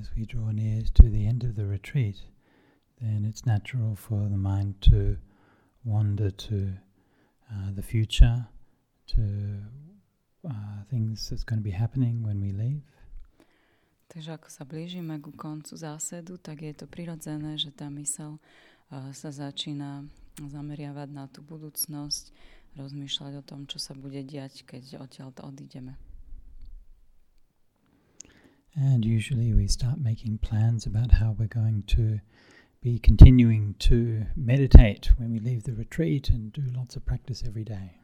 as we draw near to the end of the retreat, then it's natural for the mind to wander to uh, the future, to uh, things that's going to be happening when we leave. Takže ako sa blížime ku koncu zásedu, tak je to prirodzené, že tá mysel uh, sa začína zameriavať na tú budúcnosť, rozmýšľať o tom, čo sa bude diať, keď odtiaľ odídeme. And usually we start making plans about how we're going to be continuing to meditate when we leave the retreat and do lots of practice every day.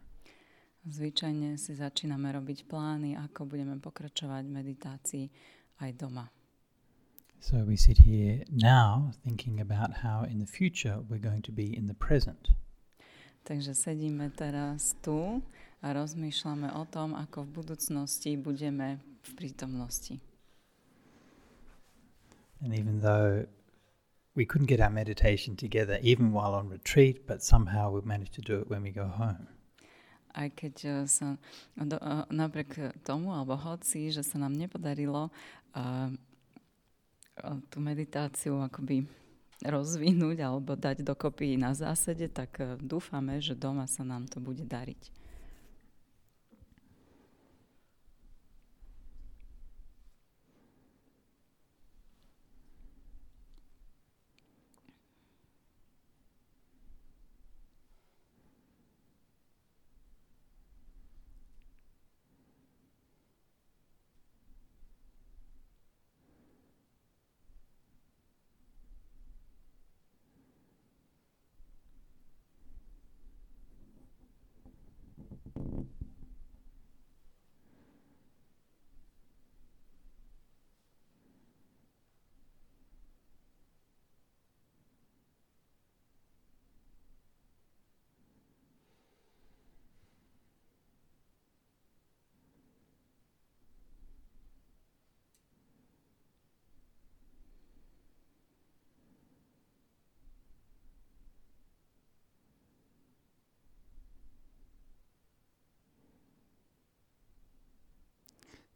Zvyčajne si začíname robiť plány, ako budeme pokračovať v meditácii aj doma. So we sit here now thinking about how in the future we're going to be in the present. Takže sedíme teraz tu a rozmýšľame o tom, ako v budúcnosti budeme v prítomnosti. And even though we couldn't get our meditation together even while on retreat, but somehow we managed to do it when we go home. Aj keď uh, sa do, uh, napriek tomu, alebo hoci, že sa nám nepodarilo uh, tú meditáciu akoby rozvinúť alebo dať dokopy na zásede, tak dúfame, že doma sa nám to bude dariť.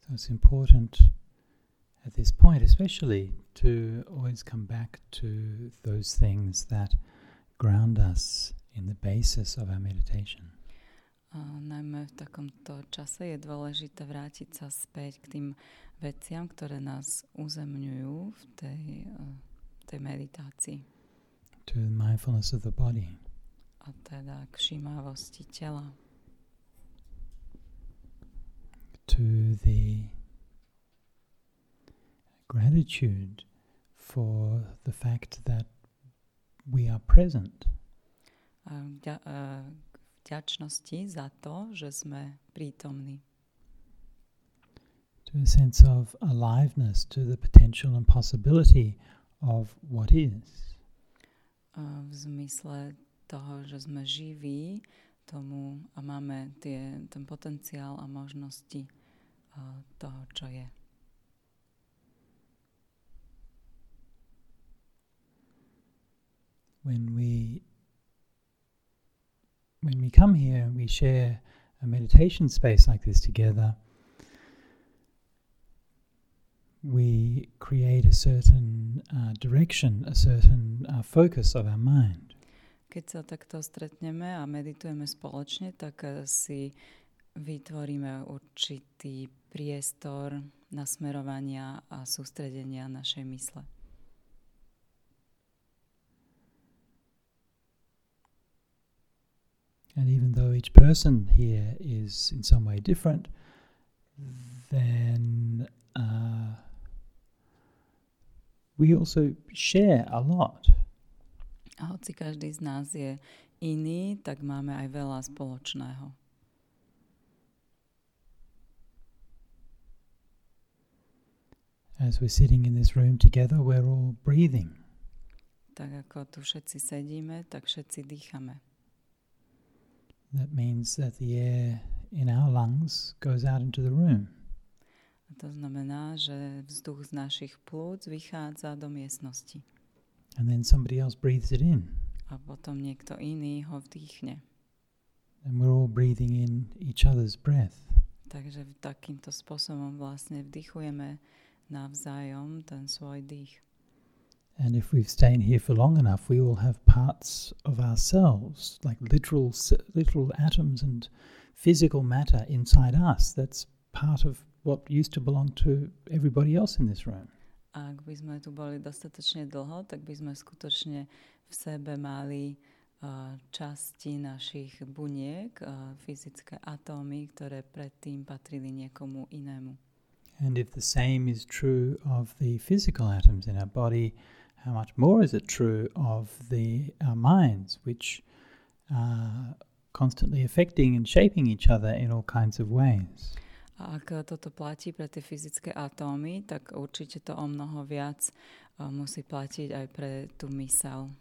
So it's important at this point, especially, to always come back to those things that ground us in the basis of our meditation. A najmä v takomto čase je dôležité vrátiť sa späť k tým veciam, ktoré nás uzemňujú v tej, uh, tej meditácii. To the mindfulness of the body. A teda k všímavosti tela. To the gratitude for the fact that we are present. Eh, vďačnosti za to, že sme prítomní. To a sense of aliveness to the potential and possibility of what is. V zmysle toho, že sme živí tomu a máme tie, ten potenciál a možnosti uh, toho, čo je. When we when we come here and we share a meditation space like this together, we create a certain uh, direction, a certain uh, focus of our mind. Keď sa takto stretneme a meditujeme spoločne, tak eh, si vytvoríme určitý priestor nasmerovania a sústredenia našej mysle. And even though each person here is in some way different, then uh, we also share a lot. A hoci každý z nás je iný, tak máme aj veľa spoločného. As we're sitting in this room together, we're all breathing. Tak ako tu všetci sedíme, tak všetci dýchame. That means that the air in our lungs goes out into the room. A to znamená, že vzduch z našich plúc vychádza do miestnosti. And then somebody else breathes it in. A potom niekto iný ho vdýchne. And we're all breathing in each other's breath. Takže takýmto spôsobom vlastne vdychujeme navzájom ten svoj dých. And if we've stayed here for long enough, we will have parts of ourselves, like literal, literal atoms and physical matter inside us. That's part of what used to belong to everybody else in this room. Ak by sme tu boli dostatočne dlho, tak by sme skutočne v sebe mali časti našich buniek, fyzické atómy, ktoré predtým patrili niekomu inému. And if the same is true of the physical atoms in our body, how much more is it true of the our minds, which are constantly affecting and shaping each other in all kinds of ways. A ak toto platí pre tie fyzické atómy, tak určite to o mnoho viac uh, musí platiť aj pre tú mysel.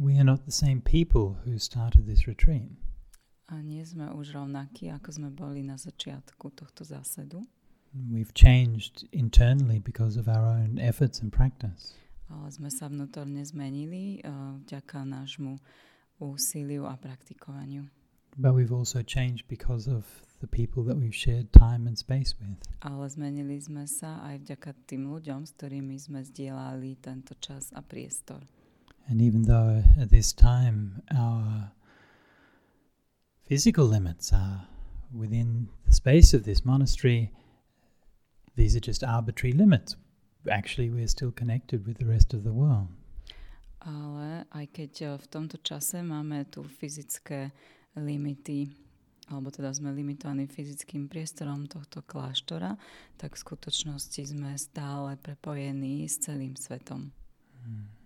we are not the same people who started this retreat. A nie sme už rovnakí, ako sme boli na začiatku tohto zásedu. We've changed internally because of our own efforts and practice. Ale sme sa vnútorne zmenili uh, vďaka nášmu úsiliu a praktikovaniu. But we've also changed because of the people that we've shared time and space with. Ale zmenili sme sa aj vďaka tým ľuďom, s ktorými sme zdieľali tento čas a priestor. And even though at this time our physical limits are within the space of this monastery, these are just arbitrary limits. Actually, we're still connected with the rest of the world. Ale aj keď eh, v tomto čase máme tu fyzické limity, alebo teda sme limitovaní fyzickým priestorom tohto kláštora, tak v skutočnosti sme stále prepojení s celým svetom. Hmm.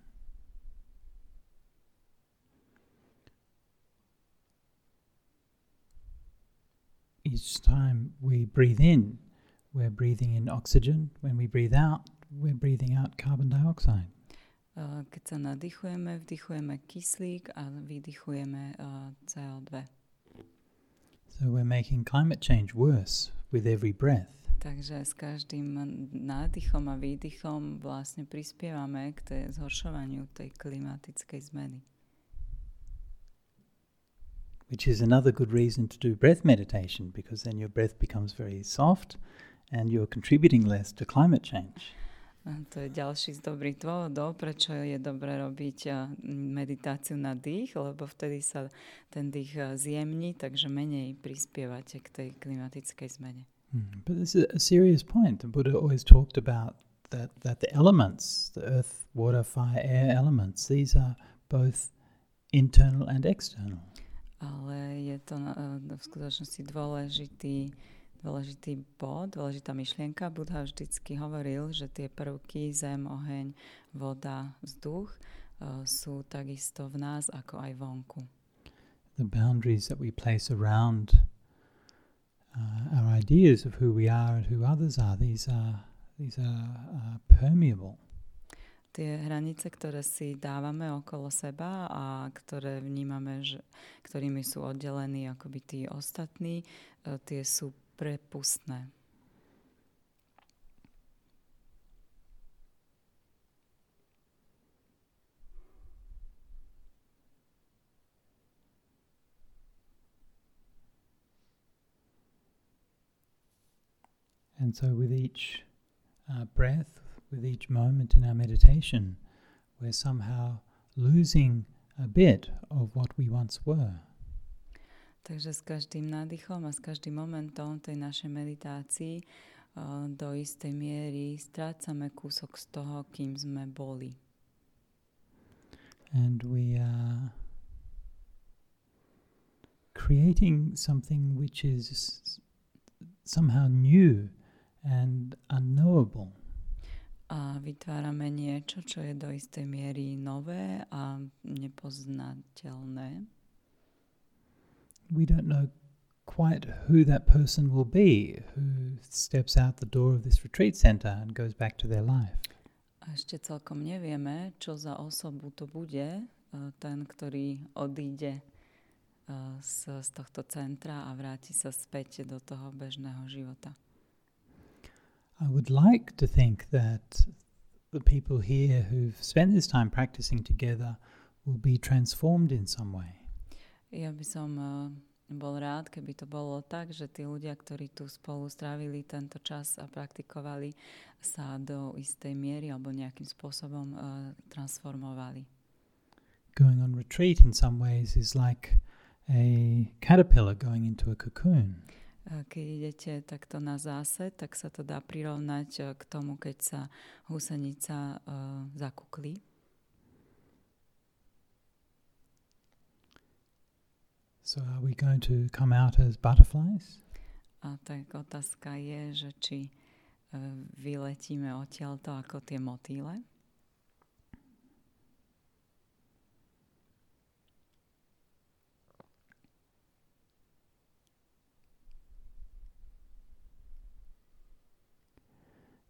each time we breathe in, we're breathing in oxygen. When we breathe out, we're breathing out carbon dioxide. Uh, keď sa nadýchujeme, vdychujeme kyslík a vydychujeme uh, CO2. So we're making climate change worse with every breath. Takže s každým nádychom a výdychom vlastne prispievame k tej zhoršovaniu tej klimatickej zmeny. which is another good reason to do breath meditation because then your breath becomes very soft and you're contributing less to climate change. To je ďalší z dobrých dôvodov, prečo je dobré robiť meditáciu na dých, lebo vtedy sa ten dých zjemní, takže menej prispievate k tej klimatickej zmene. Hmm. But this is a serious point. The Buddha always talked about that, that the elements, the earth, water, fire, air elements, these are both internal and external ale je to v skutočnosti dôležitý, dôležitý bod, dôležitá myšlienka. Budha vždycky hovoril, že tie prvky, zem, oheň, voda, vzduch uh, sú takisto v nás ako aj vonku. The boundaries that we place around uh, our ideas of who we are and who others are, these are, these are uh, permeable tie hranice, ktoré si dávame okolo seba a ktoré vnímame, že, ktorými sú oddelení akoby tí ostatní, e, tie sú prepustné. And so with each uh, breath, with each moment in our meditation, we're somehow losing a bit of what we once were. Takže s každým nádychom a s každým momentom tej našej meditácii uh, do istej miery strácame kúsok z toho, kým sme boli. And we are creating something which is somehow new and unknowable a vytvárame niečo, čo je do istej miery nové a nepoznateľné. We don't know quite who that person will be who steps out the door of this retreat center and goes back to their life. A ešte celkom nevieme, čo za osobu to bude, ten, ktorý odíde z, z tohto centra a vráti sa späť do toho bežného života. I would like to think that the people here who've spent this time practicing together will be transformed in some way. Ja by som uh, bol rád, keby to bolo tak, že tí ľudia, ktorí tu spolu strávili tento čas a praktikovali, sa do istej miery alebo nejakým spôsobom uh, transformovali. Going on retreat in some ways is like a caterpillar going into a cocoon. Keď idete takto na zásed, tak sa to dá prirovnať k tomu, keď sa husenica uh, zakuklí. So are we going to come out as butterflies? A tak otázka je, že či vyletíme odtiaľto ako tie motýle.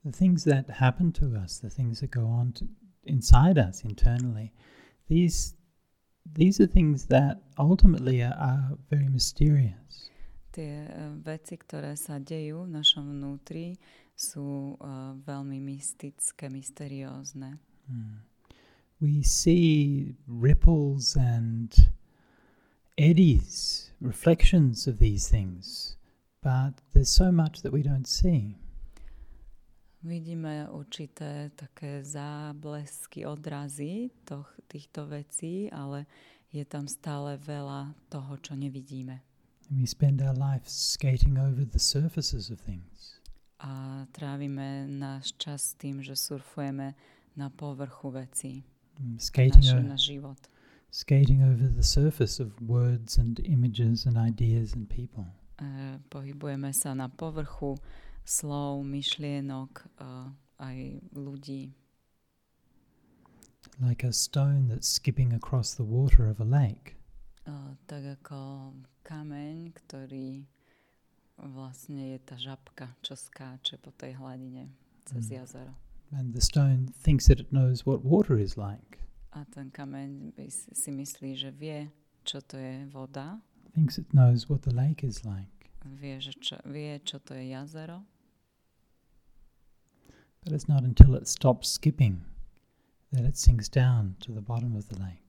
The things that happen to us, the things that go on inside us internally, these these are things that ultimately are, are very mysterious. Tie uh, veci, ktoré sa dejú v našom vnútri, sú uh, veľmi mystické, mysteriózne. Mm. We see ripples and eddies, reflections of these things, but there's so much that we don't see. Vidíme určité také záblesky, odrazy toh, týchto vecí, ale je tam stále veľa toho, čo nevidíme. We spend our life skating over the surfaces of things. A trávime náš čas tým, že surfujeme na povrchu vecí. Mm, Skating, Náš, o- náš život. skating over the surface of words and images and ideas and people. E, pohybujeme sa na povrchu slov, myšlienok, e, aj ľudí. Like a stone that's skipping across the water of a lake. E, tak ako kameň, ktorý vlastne je tá žabka, čo skáče po tej hladine cez Mm. jazero. And the stone thinks that it knows what water is like, A ten kameň si myslí, že vie, čo to je voda, thinks it knows what the lake is like. vie, že čo, vie, čo to je jazero, But it's not until it stops skipping that it sinks down to the bottom of the lake.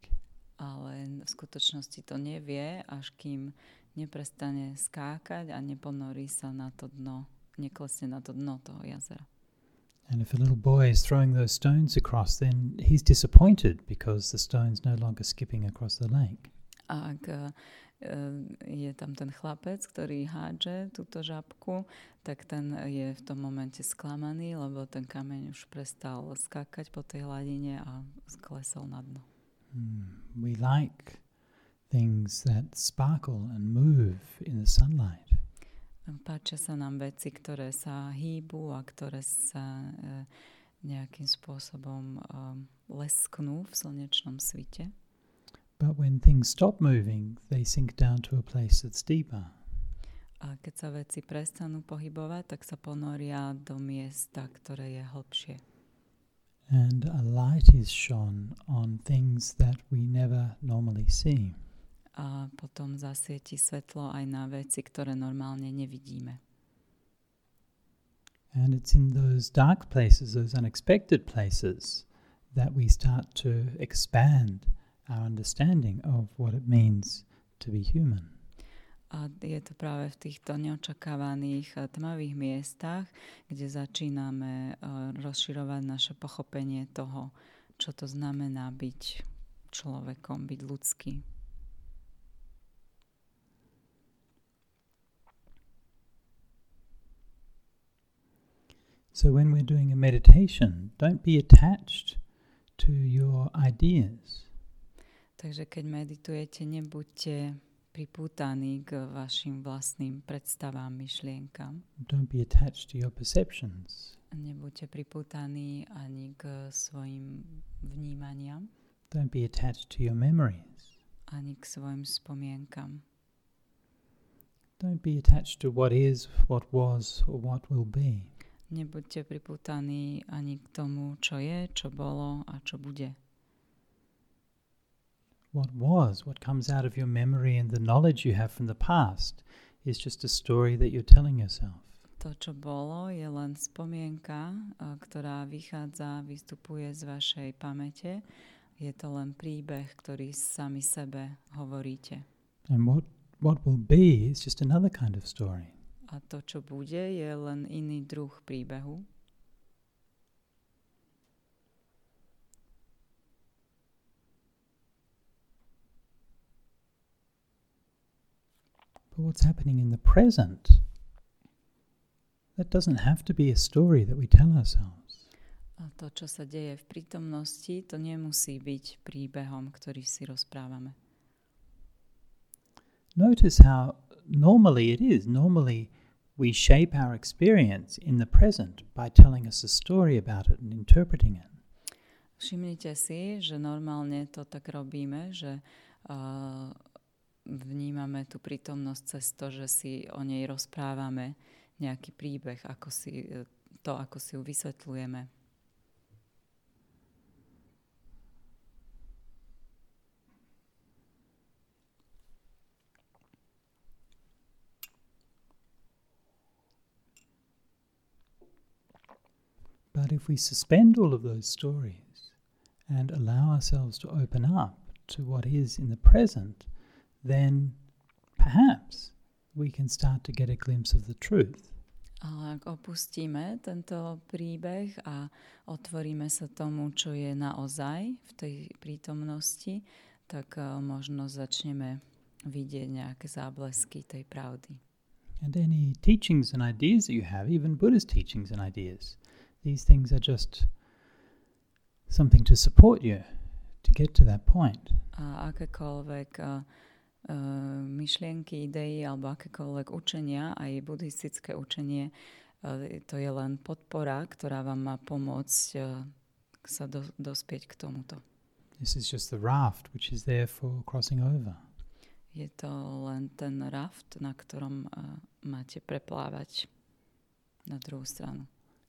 ale v skutočnosti to nevie, až kým neprestane skákať a neponorí sa na to dno, neklesne na to dno toho jazera. And if a little boy is throwing those stones across, then he's disappointed because the stone's no longer skipping across the lake. A ak e, je tam ten chlapec, ktorý hádže túto žabku, tak ten je v tom momente sklamaný, lebo ten kameň už prestal skákať po tej hladine a sklesol na dno. Hmm. We like things that sparkle and move in the sunlight. Páčia sa nám veci, ktoré sa hýbu a ktoré sa e, nejakým spôsobom e, lesknú v slnečnom svite. But when things stop moving, they sink down to a place that's deeper. A keď sa veci prestanú pohybovať, tak sa ponoria do miesta, ktoré je hlbšie. And a light is shone on things that we never normally see. A potom zasvieti svetlo aj na veci, ktoré normálne nevidíme. And it's in those dark places, those unexpected places, that we start to expand our understanding of what it means to be human. A je to práve v týchto neočakávaných eh, tmavých miestach, kde začíname eh, rozširovať naše pochopenie toho, čo to znamená byť človekom, byť ľudský. So when we're doing a meditation, don't be attached to your ideas. Takže keď meditujete, nebuďte pripútaní k vašim vlastným predstavám, myšlienkam. Don't be attached to your perceptions. Nebuďte pripútaní ani k svojim vnímaniam, Don't be attached to your memories. ani k svojim spomienkam. Don't be attached to what is, what was, or what will be. Nebuďte pripútaní ani k tomu, čo je, čo bolo a čo bude. What was, what comes out of your memory and the knowledge you have from the past is just a story that you're telling yourself. To, čo bolo, je len spomienka, uh, ktorá vychádza, vystupuje z vašej pamäte. Je to len príbeh, ktorý sami sebe hovoríte. And what, what will be is just another kind of story. A to, čo bude, je len iný druh príbehu. But what's happening in the present, that doesn't have to be a story that we tell ourselves. A to, čo sa deje v prítomnosti, to nemusí byť príbehom, ktorý si rozprávame. Notice how normally it is. Normally, we shape our experience in the present by telling us a story about it and interpreting it. Všimnite si, že normálne to tak robíme, že uh, vnímame tú prítomnosť cez to, že si o nej rozprávame nejaký príbeh, ako si, e, to, ako si ju vysvetľujeme. But if we suspend all of those stories and allow ourselves to open up to what is in the present, then perhaps we can start to get a glimpse of the truth. Ale ak opustíme tento príbeh a otvoríme sa tomu, čo je naozaj v tej prítomnosti, tak uh, možno začneme vidieť nejaké záblesky tej pravdy. And any teachings and ideas that you have, even Buddhist teachings and ideas, these things are just something to support you to get to that point. A akékoľvek uh, myšlienky, idei alebo akékoľvek učenia, aj buddhistické učenie, uh, to je len podpora, ktorá vám má pomôcť uh, sa do, dospieť k tomuto. This is just the raft which is there for crossing over. Je to len ten raft, na ktorom uh, máte preplávať na druhú stranu.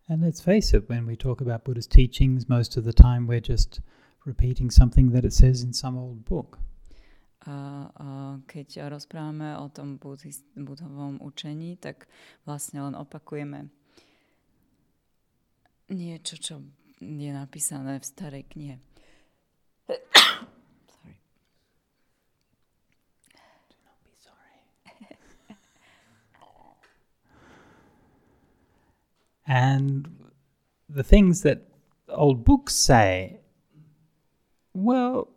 And let's face it, when we talk about Buddhist teachings, most of the time we're just repeating something that it says in some old book. A, a keď rozprávame o tom buddhist, budovom učení, tak vlastne len opakujeme niečo, čo je napísané v starej knihe. Sorry. Sorry. and the things that old books say, well,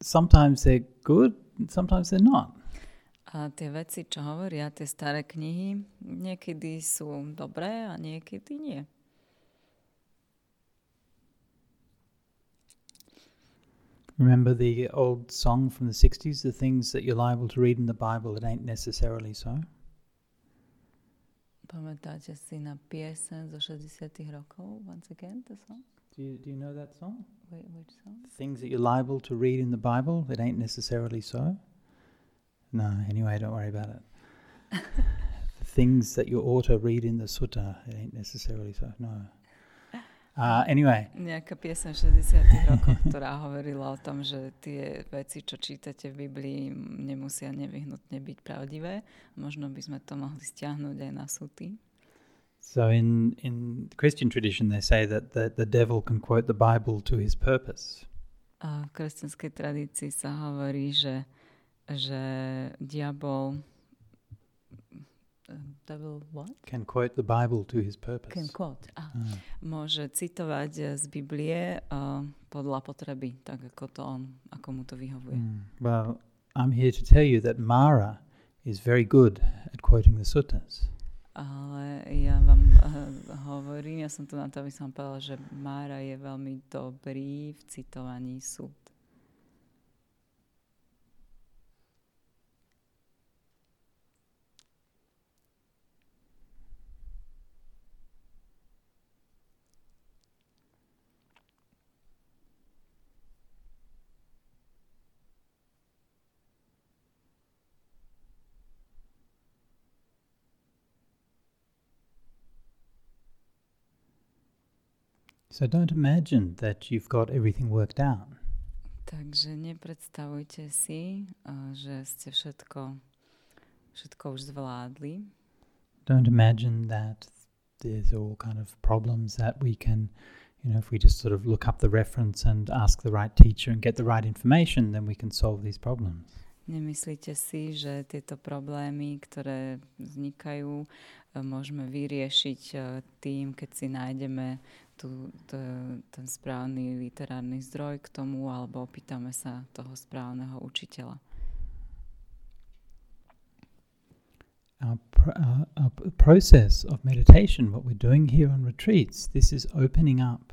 sometimes they're good, sometimes they're not. A tie veci, čo hovoria tie staré knihy, niekedy sú dobré a niekedy nie. Remember the old song from the 60s, the things that you're liable to read in the Bible that ain't necessarily so? Pamätáte si na piesen zo 60 rokov? Once again, the song? Do you, do you know that song? Wait, which song? Things that you're liable to read in the Bible that ain't necessarily so? No, anyway, don't worry about it. the things that you ought to read in the Sutta, it ain't necessarily so. No. Uh, anyway, Nejaká piesen v 60 rokoch, ktorá hovorila o tom, že tie veci, čo čítate v Biblii, nemusia nevyhnutne byť pravdivé. Možno by sme to mohli stiahnuť aj na suty. So in, in Christian tradition, they say that the, the devil can quote the Bible to his purpose. A v kresťanskej tradícii sa hovorí, že, že diabol uh, devil what? Can quote the Bible to his purpose. Can quote. Ah, Ah. môže citovať eh, z Biblie uh, podľa potreby, tak ako to on, ako mu to vyhovuje. Mm. Well, I'm here to tell you that Mara is very good at quoting the suttas. Ale ja vám uh, hovorím, ja som tu na to, aby som povedala, že Mára je veľmi dobrý v citovaní súd. So don't imagine that you've got everything worked out. Takže nepredstavujte si, že ste všetko, všetko už zvládli. Don't imagine that there's all kind of problems that we can, you know, if we just sort of look up the reference and ask the right teacher and get the right information, then we can solve these problems. Nemyslíte si, že tieto problémy, ktoré vznikajú, môžeme vyriešiť tým, keď si nájdeme tu, to, ten správny literárny zdroj k tomu alebo opýtame sa toho správneho učiteľa. Our, pr- our, our process of meditation, what we're doing here on retreats, this is opening up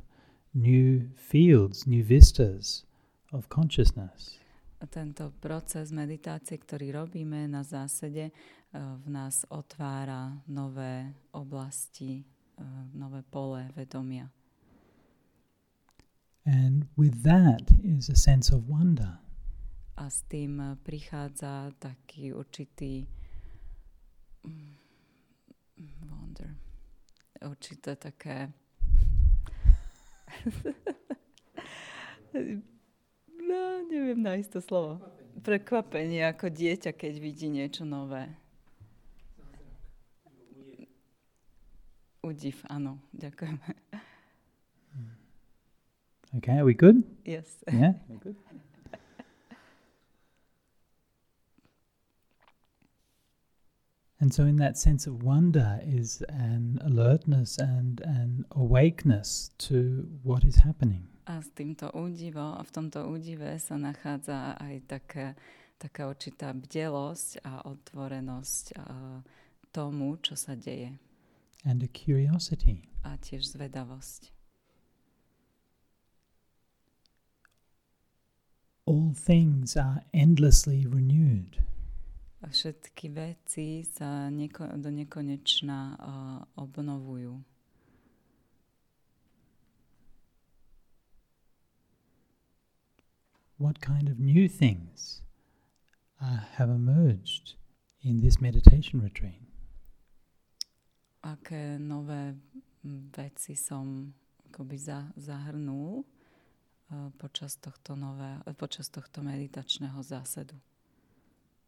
new fields, new vistas of consciousness. Tento proces meditácie, ktorý robíme na zásede, v nás otvára nové oblasti, nové pole vedomia. And with that is a sense of wonder. A s tým eh, prichádza taký určitý mm, wonder. Určité také no, neviem nájsť to slovo. Prekvapenie ako dieťa, keď vidí niečo nové. Udiv, áno, ďakujeme. Okay, are we good? Yes. Yeah, we're good. And so, in that sense of wonder, is an alertness and an awakeness to what is happening. A s týmto údivom, v tomto údive sa nachádza aj taká, taká určitá bdelosť a otvorenosť a tomu, čo sa deje. And a curiosity. A tiež zvedavosť. All things are endlessly renewed. A všetky veci sa neko, do nekonečna uh, obnovujú. What kind of new things uh, have emerged in this meditation retreat? Aké nové veci som akoby za, zahrnul počas tohto, nové, počas tohto meditačného zásedu.